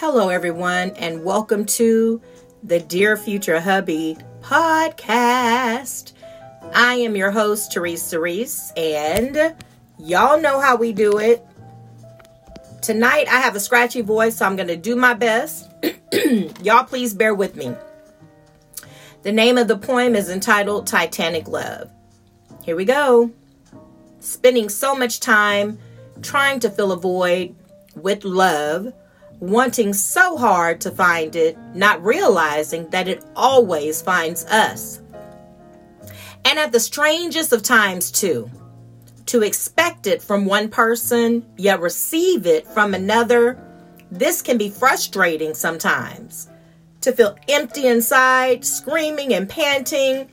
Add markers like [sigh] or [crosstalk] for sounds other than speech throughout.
Hello, everyone, and welcome to the Dear Future Hubby podcast. I am your host, Teresa Reese, and y'all know how we do it. Tonight, I have a scratchy voice, so I'm going to do my best. [clears throat] y'all, please bear with me. The name of the poem is entitled Titanic Love. Here we go. Spending so much time trying to fill a void with love wanting so hard to find it, not realizing that it always finds us. And at the strangest of times, too, to expect it from one person, yet receive it from another, this can be frustrating sometimes. To feel empty inside, screaming and panting,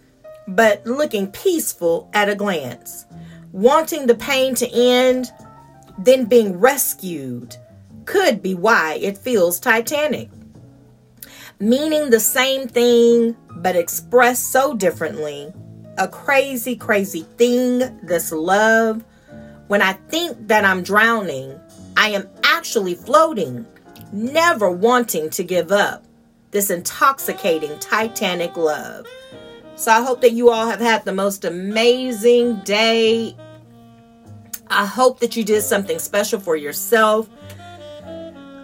but looking peaceful at a glance. Wanting the pain to end, then being rescued could be why it feels Titanic. Meaning the same thing, but expressed so differently. A crazy, crazy thing, this love. When I think that I'm drowning, I am actually floating, never wanting to give up. This intoxicating Titanic love. So I hope that you all have had the most amazing day. I hope that you did something special for yourself.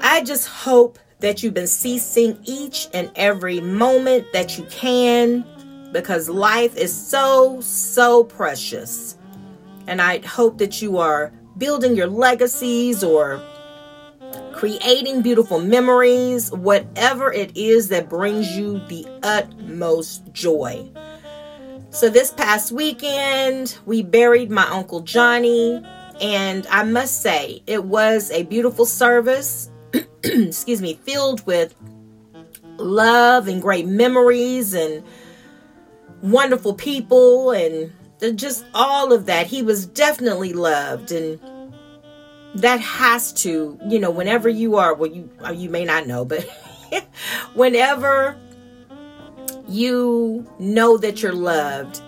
I just hope that you've been seizing each and every moment that you can because life is so, so precious. And I hope that you are building your legacies or creating beautiful memories, whatever it is that brings you the utmost joy. So, this past weekend, we buried my Uncle Johnny, and I must say, it was a beautiful service. [clears throat] excuse me, filled with love and great memories and wonderful people and just all of that. He was definitely loved and that has to, you know, whenever you are, well, you uh, you may not know, but [laughs] whenever you know that you're loved,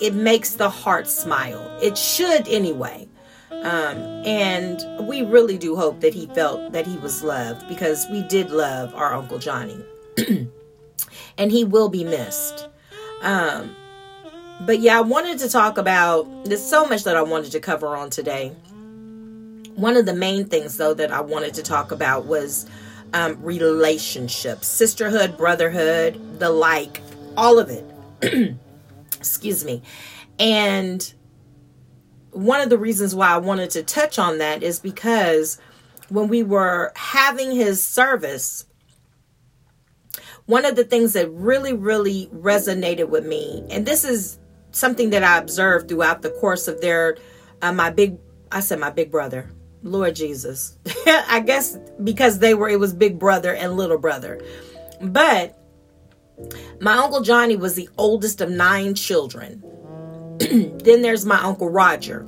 it makes the heart smile. It should anyway. Um, and we really do hope that he felt that he was loved because we did love our Uncle Johnny. [clears throat] and he will be missed. Um, but yeah, I wanted to talk about there's so much that I wanted to cover on today. One of the main things, though, that I wanted to talk about was um, relationships, sisterhood, brotherhood, the like, all of it. [clears throat] Excuse me. And one of the reasons why I wanted to touch on that is because when we were having his service, one of the things that really, really resonated with me, and this is something that I observed throughout the course of their, uh, my big, I said my big brother, Lord Jesus. [laughs] I guess because they were, it was big brother and little brother. But my Uncle Johnny was the oldest of nine children. [clears throat] then there's my Uncle Roger.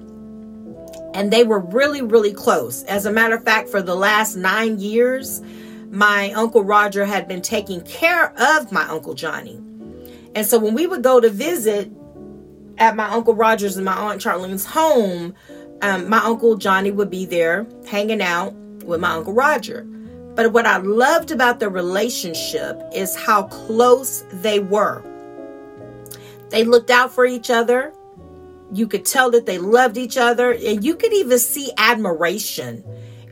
And they were really, really close. As a matter of fact, for the last nine years, my Uncle Roger had been taking care of my Uncle Johnny. And so when we would go to visit at my Uncle Roger's and my Aunt Charlene's home, um, my Uncle Johnny would be there hanging out with my Uncle Roger. But what I loved about the relationship is how close they were. They looked out for each other. You could tell that they loved each other, and you could even see admiration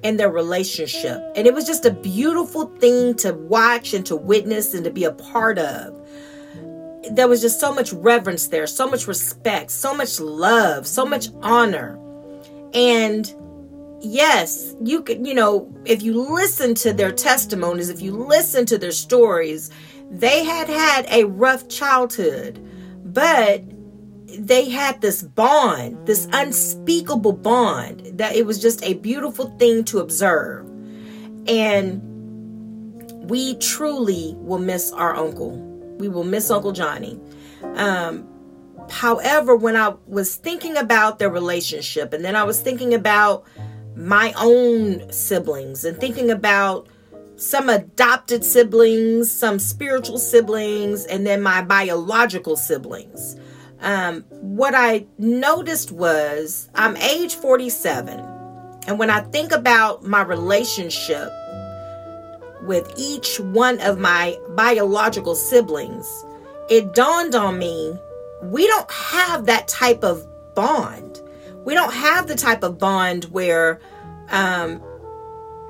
in their relationship. And it was just a beautiful thing to watch and to witness and to be a part of. There was just so much reverence there, so much respect, so much love, so much honor. And yes, you could, you know, if you listen to their testimonies, if you listen to their stories, they had had a rough childhood, but they had this bond, this unspeakable bond, that it was just a beautiful thing to observe. And we truly will miss our uncle. We will miss Uncle Johnny. Um, however, when I was thinking about their relationship, and then I was thinking about my own siblings, and thinking about some adopted siblings, some spiritual siblings, and then my biological siblings um, what I noticed was I'm age 47. And when I think about my relationship, with each one of my biological siblings, it dawned on me we don't have that type of bond. We don't have the type of bond where um,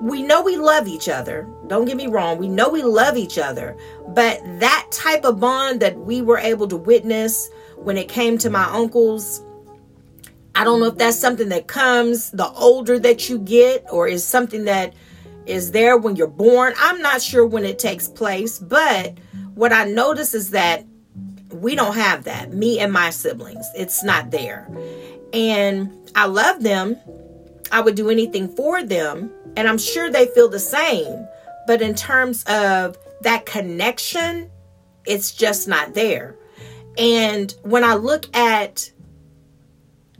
we know we love each other. Don't get me wrong. We know we love each other. But that type of bond that we were able to witness when it came to my uncles, I don't know if that's something that comes the older that you get or is something that is there when you're born. I'm not sure when it takes place, but what I notice is that we don't have that. Me and my siblings, it's not there. And I love them. I would do anything for them. And I'm sure they feel the same. But in terms of that connection, it's just not there. And when I look at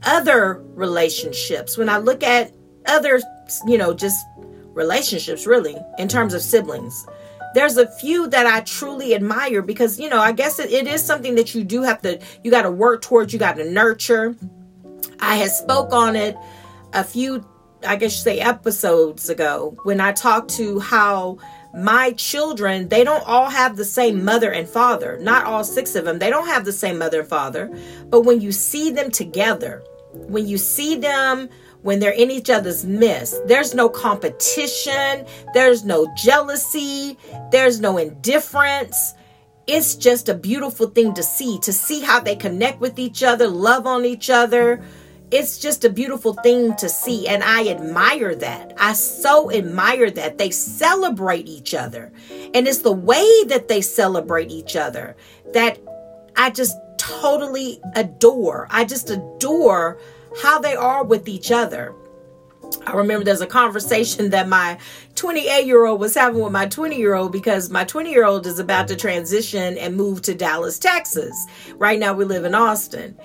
other relationships, when I look at other, you know, just relationships really, in terms of siblings, there's a few that I truly admire because, you know, I guess it, it is something that you do have to, you got to work towards, you got to nurture. I had spoke on it a few, I guess you say episodes ago when I talked to how my children, they don't all have the same mother and father. Not all six of them. They don't have the same mother and father. But when you see them together, when you see them when they're in each other's midst. There's no competition, there's no jealousy, there's no indifference. It's just a beautiful thing to see, to see how they connect with each other, love on each other. It's just a beautiful thing to see, and I admire that. I so admire that. They celebrate each other, and it's the way that they celebrate each other that I just totally adore. I just adore how they are with each other. I remember there's a conversation that my 28 year old was having with my 20 year old because my 20 year old is about to transition and move to Dallas, Texas. Right now we live in Austin.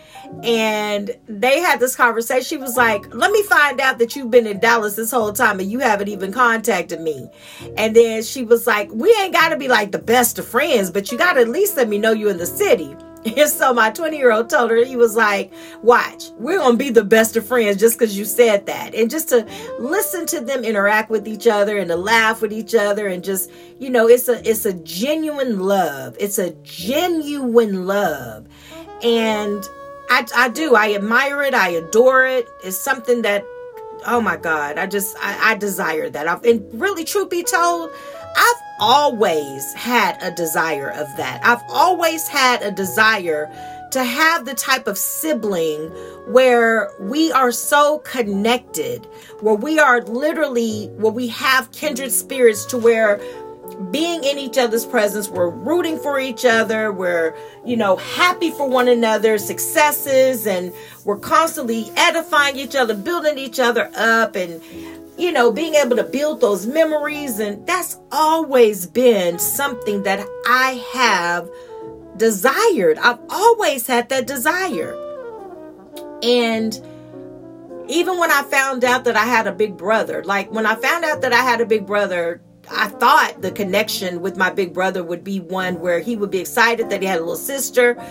And they had this conversation. She was like, Let me find out that you've been in Dallas this whole time and you haven't even contacted me. And then she was like, We ain't got to be like the best of friends, but you got to at least let me know you're in the city. And [laughs] so my 20 year old told her, he was like, Watch, we're going to be the best of friends just because you said that. And just to listen to them interact with each other and to laugh with each other and just, you know, it's a, it's a genuine love. It's a genuine love. And I, I do, I admire it. I adore it. It's something that, oh my God, I just, I, I desire that. I've, and really, truth be told, I've always had a desire of that. I've always had a desire to have the type of sibling where we are so connected, where we are literally, where we have kindred spirits to where being in each other's presence, we're rooting for each other, we're, you know, happy for one another, successes, and we're constantly edifying each other, building each other up, and you know, being able to build those memories. And that's always been something that I have desired. I've always had that desire. And even when I found out that I had a big brother, like when I found out that I had a big brother, I thought the connection with my big brother would be one where he would be excited that he had a little sister.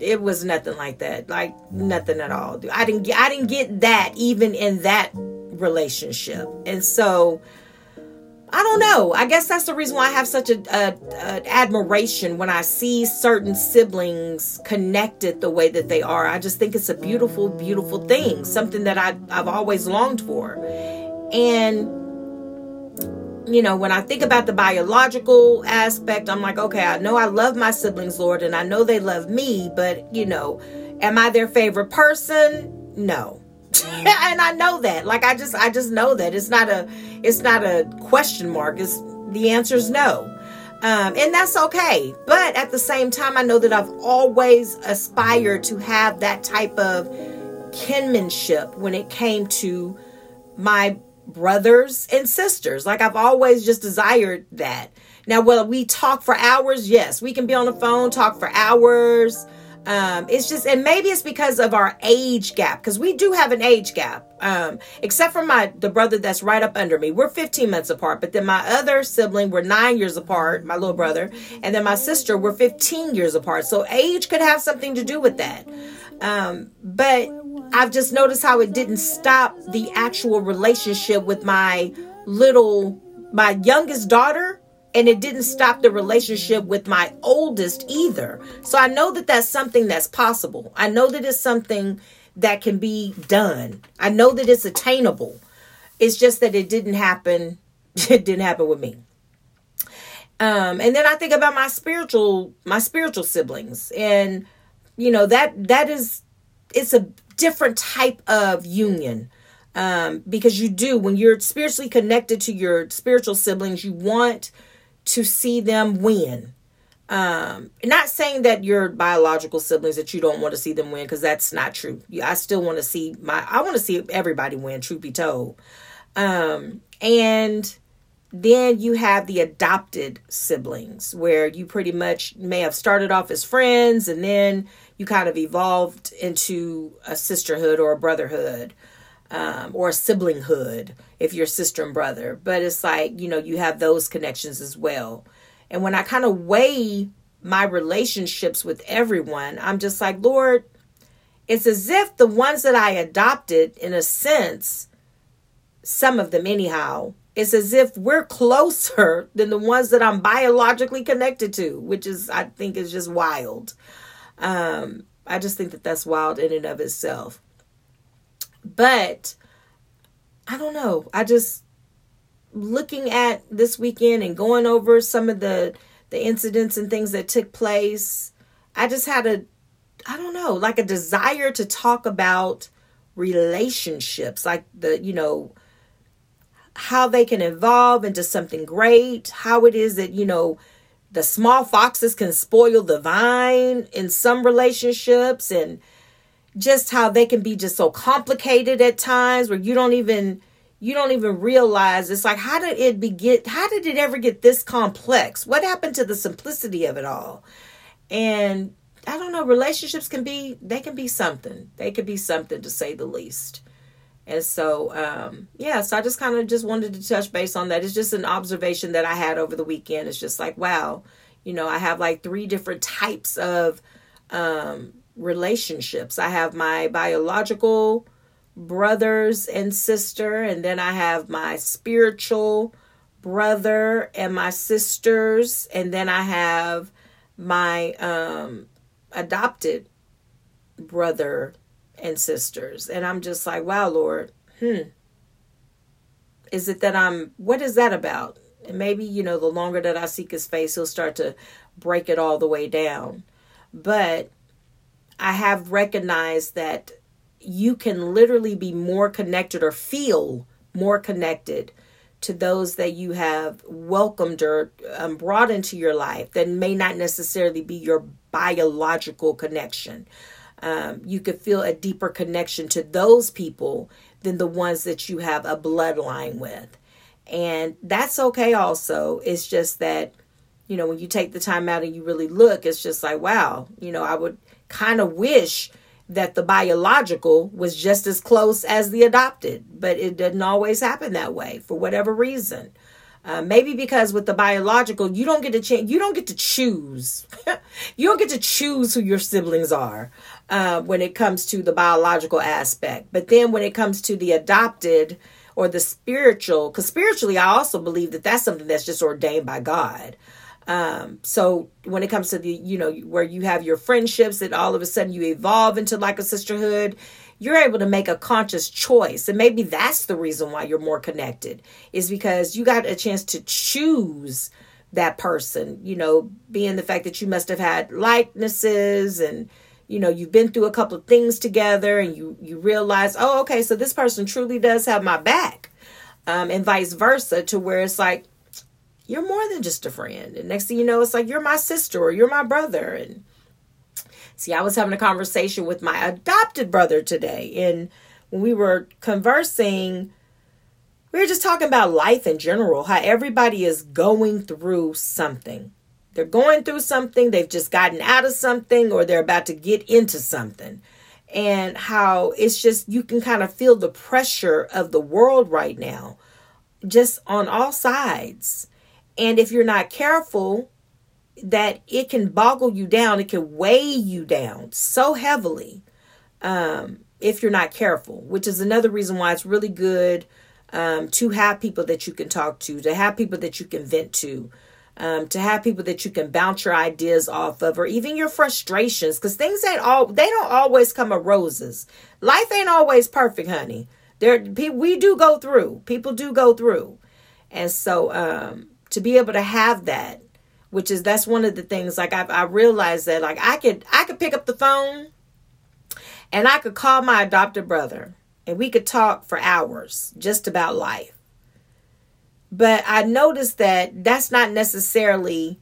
It was nothing like that. Like nothing at all. I didn't I didn't get that even in that relationship. And so I don't know. I guess that's the reason why I have such a, a, a, admiration when I see certain siblings connected the way that they are. I just think it's a beautiful, beautiful thing, something that I, I've always longed for. And you know, when I think about the biological aspect, I'm like, okay, I know I love my siblings, Lord, and I know they love me, but you know, am I their favorite person? No. [laughs] and I know that. Like I just I just know that. It's not a it's not a question mark. It's the answer is no. Um, and that's okay. But at the same time, I know that I've always aspired to have that type of kinship when it came to my brothers and sisters. Like I've always just desired that. Now, will we talk for hours? Yes, we can be on the phone, talk for hours. Um, it's just, and maybe it's because of our age gap, because we do have an age gap. Um, except for my the brother that's right up under me, we're 15 months apart. But then my other sibling, we're nine years apart, my little brother, and then my sister, we're 15 years apart. So age could have something to do with that. Um, but I've just noticed how it didn't stop the actual relationship with my little, my youngest daughter and it didn't stop the relationship with my oldest either. So I know that that's something that's possible. I know that it's something that can be done. I know that it's attainable. It's just that it didn't happen. [laughs] It didn't happen with me. Um, and then I think about my spiritual, my spiritual siblings, and you know that that is it's a different type of union um, because you do when you're spiritually connected to your spiritual siblings, you want to see them win. Um, not saying that your biological siblings that you don't want to see them win because that's not true. I still want to see my I want to see everybody win. Truth be told, um, and then you have the adopted siblings where you pretty much may have started off as friends and then you kind of evolved into a sisterhood or a brotherhood um, or a siblinghood if you're sister and brother. But it's like, you know, you have those connections as well. And when I kind of weigh my relationships with everyone, I'm just like, Lord, it's as if the ones that I adopted, in a sense, some of them anyhow, it's as if we're closer [laughs] than the ones that I'm biologically connected to, which is, I think, is just wild. Um, I just think that that's wild in and of itself. But I don't know. I just looking at this weekend and going over some of the the incidents and things that took place. I just had a I don't know, like a desire to talk about relationships, like the, you know, how they can evolve into something great, how it is that, you know, the small foxes can spoil the vine in some relationships and just how they can be just so complicated at times where you don't even you don't even realize. It's like how did it be get how did it ever get this complex? What happened to the simplicity of it all? And i don't know relationships can be they can be something. They could be something to say the least. And so um yeah so i just kind of just wanted to touch base on that. It's just an observation that i had over the weekend. It's just like wow you know i have like three different types of um relationships. I have my biological brothers and sister, and then I have my spiritual brother and my sisters, and then I have my um, adopted brother and sisters. And I'm just like, wow, Lord, hmm. Is it that I'm, what is that about? And maybe, you know, the longer that I seek his face, he'll start to break it all the way down. But I have recognized that you can literally be more connected or feel more connected to those that you have welcomed or um, brought into your life that may not necessarily be your biological connection. Um, you could feel a deeper connection to those people than the ones that you have a bloodline with. And that's okay also. It's just that, you know, when you take the time out and you really look, it's just like, wow, you know, I would kind of wish that the biological was just as close as the adopted, but it doesn't always happen that way for whatever reason. Uh, maybe because with the biological, you don't get to change. You don't get to choose. [laughs] you don't get to choose who your siblings are uh, when it comes to the biological aspect. But then when it comes to the adopted or the spiritual, because spiritually, I also believe that that's something that's just ordained by God. Um, so when it comes to the, you know, where you have your friendships that all of a sudden you evolve into like a sisterhood, you're able to make a conscious choice. And maybe that's the reason why you're more connected is because you got a chance to choose that person, you know, being the fact that you must have had likenesses and, you know, you've been through a couple of things together and you, you realize, oh, okay, so this person truly does have my back. Um, and vice versa to where it's like, you're more than just a friend. And next thing you know, it's like you're my sister or you're my brother. And see, I was having a conversation with my adopted brother today. And when we were conversing, we were just talking about life in general, how everybody is going through something. They're going through something, they've just gotten out of something, or they're about to get into something. And how it's just, you can kind of feel the pressure of the world right now, just on all sides. And if you're not careful, that it can boggle you down, it can weigh you down so heavily um, if you're not careful, which is another reason why it's really good um, to have people that you can talk to, to have people that you can vent to. Um, to have people that you can bounce your ideas off of or even your frustrations. Because things ain't all they don't always come of roses. Life ain't always perfect honey. There we do go through. People do go through. And so um, to be able to have that which is that's one of the things like I, I realized that like I could I could pick up the phone and I could call my adopted brother and we could talk for hours just about life. But I noticed that that's not necessarily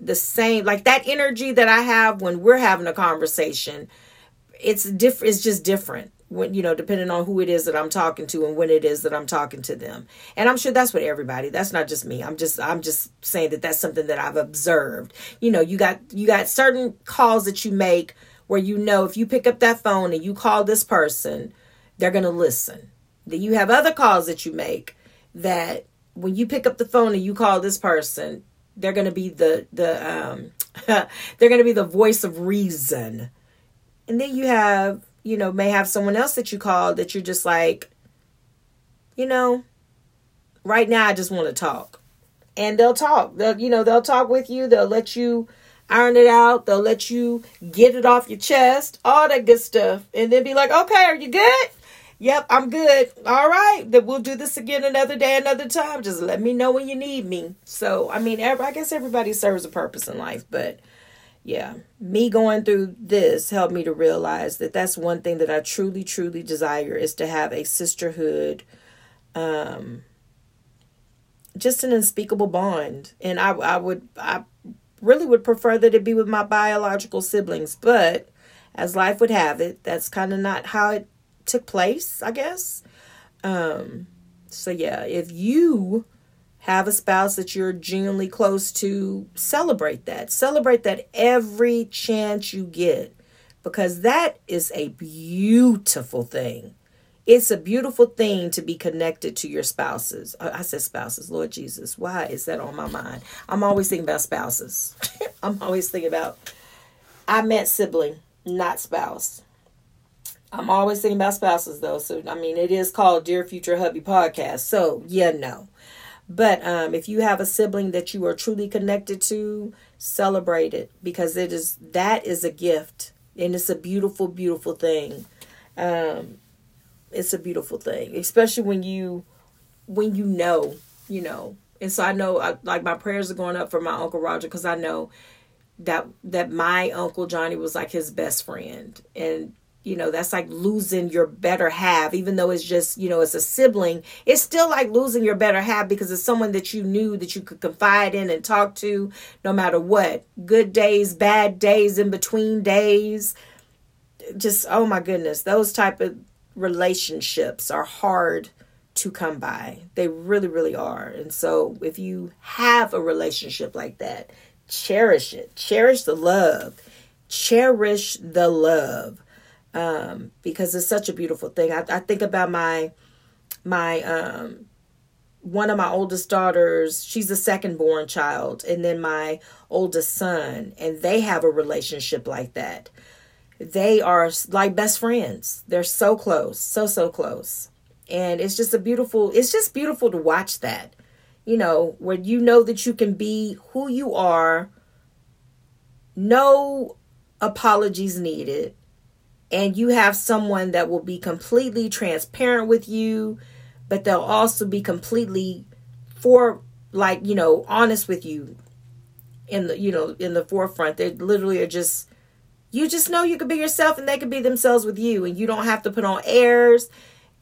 the same like that energy that I have when we're having a conversation. It's different it's just different when you know depending on who it is that i'm talking to and when it is that i'm talking to them. And i'm sure that's what everybody. That's not just me. I'm just i'm just saying that that's something that i've observed. You know you got you got certain calls that you make where you know if you pick up that phone and you call this person they're going to listen. Then you have other calls that you make that when you pick up the phone and you call this person they're going to be the the um [laughs] they're going to be the voice of reason. And then you have you know, may have someone else that you call that you're just like, you know, right now I just want to talk. And they'll talk. They'll, you know, they'll talk with you. They'll let you iron it out. They'll let you get it off your chest, all that good stuff. And then be like, okay, are you good? Yep, I'm good. All right, then we'll do this again another day, another time. Just let me know when you need me. So, I mean, I guess everybody serves a purpose in life, but yeah, me going through this helped me to realize that that's one thing that I truly, truly desire is to have a sisterhood, um, just an unspeakable bond. And I, I would, I really would prefer that it be with my biological siblings, but as life would have it, that's kind of not how it took place, I guess. Um, so yeah, if you have a spouse that you're genuinely close to, celebrate that. Celebrate that every chance you get because that is a beautiful thing. It's a beautiful thing to be connected to your spouses. Uh, I said spouses, Lord Jesus. Why is that on my mind? I'm always thinking about spouses. [laughs] I'm always thinking about, I meant sibling, not spouse. I'm always thinking about spouses though. So, I mean, it is called Dear Future Hubby Podcast. So, yeah, no. But um, if you have a sibling that you are truly connected to, celebrate it because it is that is a gift and it's a beautiful, beautiful thing. Um, it's a beautiful thing, especially when you when you know, you know. And so I know, I, like my prayers are going up for my uncle Roger because I know that that my uncle Johnny was like his best friend, and you know that's like losing your better half even though it's just you know it's a sibling it's still like losing your better half because it's someone that you knew that you could confide in and talk to no matter what. Good days bad days in between days. Just oh my goodness those type of relationships are hard to come by. They really really are. And so if you have a relationship like that cherish it. Cherish the love. Cherish the love um, because it's such a beautiful thing. I, I think about my my um, one of my oldest daughters. She's the second born child, and then my oldest son, and they have a relationship like that. They are like best friends. They're so close, so so close, and it's just a beautiful. It's just beautiful to watch that. You know, where you know that you can be who you are. No apologies needed and you have someone that will be completely transparent with you, but they'll also be completely for like, you know, honest with you in the, you know, in the forefront. They literally are just you just know you can be yourself and they can be themselves with you and you don't have to put on airs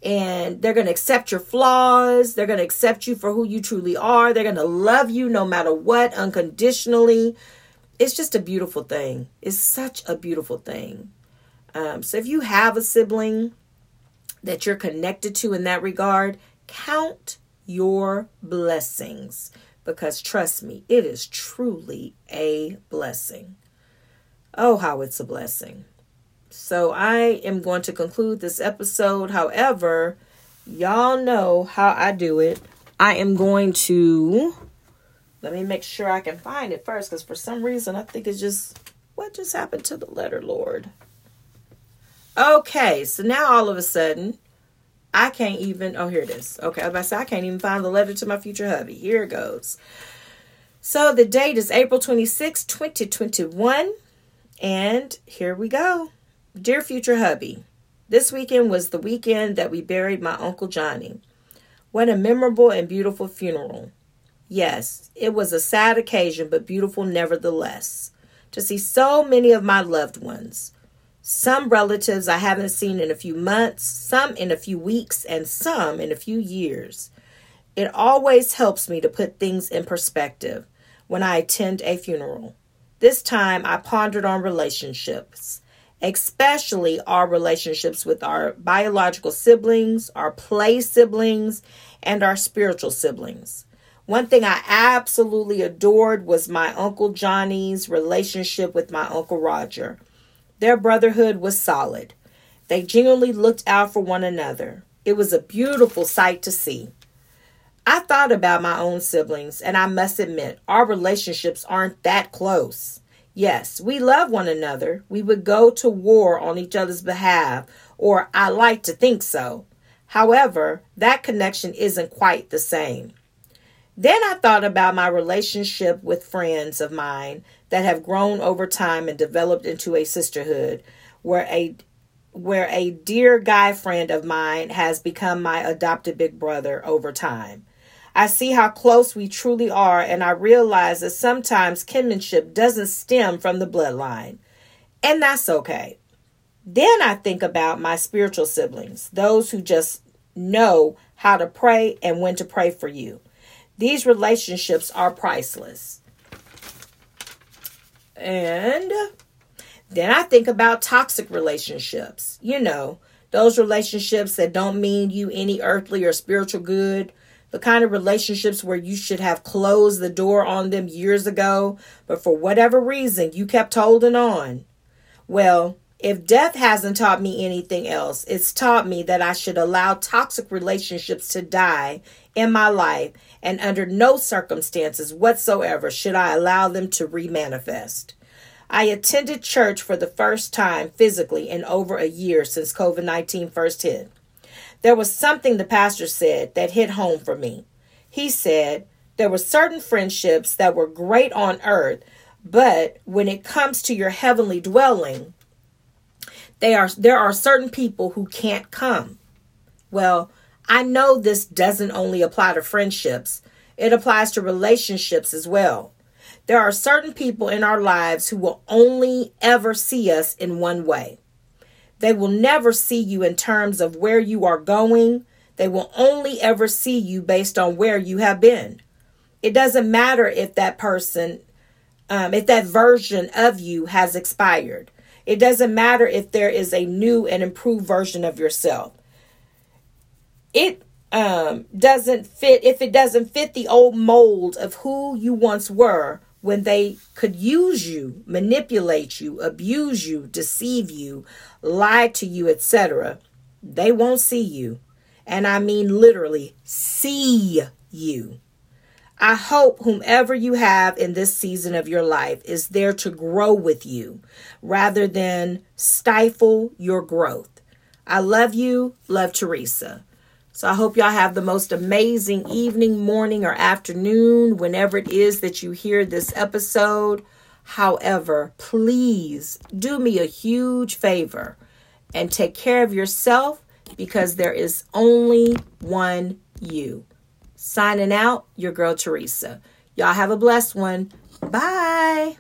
and they're going to accept your flaws. They're going to accept you for who you truly are. They're going to love you no matter what unconditionally. It's just a beautiful thing. It's such a beautiful thing. Um, so if you have a sibling that you're connected to in that regard, count your blessings because trust me, it is truly a blessing. Oh, how it's a blessing. So I am going to conclude this episode. However, y'all know how I do it. I am going to let me make sure I can find it first because for some reason I think it's just what just happened to the letter, Lord. Okay, so now all of a sudden, I can't even. Oh, here it is. Okay, I was about to say I can't even find the letter to my future hubby. Here it goes. So the date is April 26, 2021. And here we go. Dear future hubby, this weekend was the weekend that we buried my Uncle Johnny. What a memorable and beautiful funeral. Yes, it was a sad occasion, but beautiful nevertheless. To see so many of my loved ones. Some relatives I haven't seen in a few months, some in a few weeks, and some in a few years. It always helps me to put things in perspective when I attend a funeral. This time I pondered on relationships, especially our relationships with our biological siblings, our play siblings, and our spiritual siblings. One thing I absolutely adored was my Uncle Johnny's relationship with my Uncle Roger. Their brotherhood was solid. They genuinely looked out for one another. It was a beautiful sight to see. I thought about my own siblings, and I must admit, our relationships aren't that close. Yes, we love one another. We would go to war on each other's behalf, or I like to think so. However, that connection isn't quite the same. Then I thought about my relationship with friends of mine that have grown over time and developed into a sisterhood, where a where a dear guy friend of mine has become my adopted big brother over time. I see how close we truly are, and I realize that sometimes kinship doesn't stem from the bloodline. And that's okay. Then I think about my spiritual siblings, those who just know how to pray and when to pray for you. These relationships are priceless. And then I think about toxic relationships. You know, those relationships that don't mean you any earthly or spiritual good the kind of relationships where you should have closed the door on them years ago, but for whatever reason you kept holding on. Well, if death hasn't taught me anything else, it's taught me that I should allow toxic relationships to die in my life, and under no circumstances whatsoever should I allow them to remanifest. I attended church for the first time physically in over a year since COVID 19 first hit. There was something the pastor said that hit home for me. He said there were certain friendships that were great on earth, but when it comes to your heavenly dwelling, they are there are certain people who can't come. Well, I know this doesn't only apply to friendships. It applies to relationships as well. There are certain people in our lives who will only ever see us in one way. They will never see you in terms of where you are going. They will only ever see you based on where you have been. It doesn't matter if that person, um, if that version of you has expired. It doesn't matter if there is a new and improved version of yourself. It um, doesn't fit, if it doesn't fit the old mold of who you once were, when they could use you, manipulate you, abuse you, deceive you, lie to you, etc., they won't see you. And I mean literally, see you. I hope whomever you have in this season of your life is there to grow with you rather than stifle your growth. I love you. Love Teresa. So I hope y'all have the most amazing evening, morning, or afternoon, whenever it is that you hear this episode. However, please do me a huge favor and take care of yourself because there is only one you. Signing out, your girl Teresa. Y'all have a blessed one. Bye.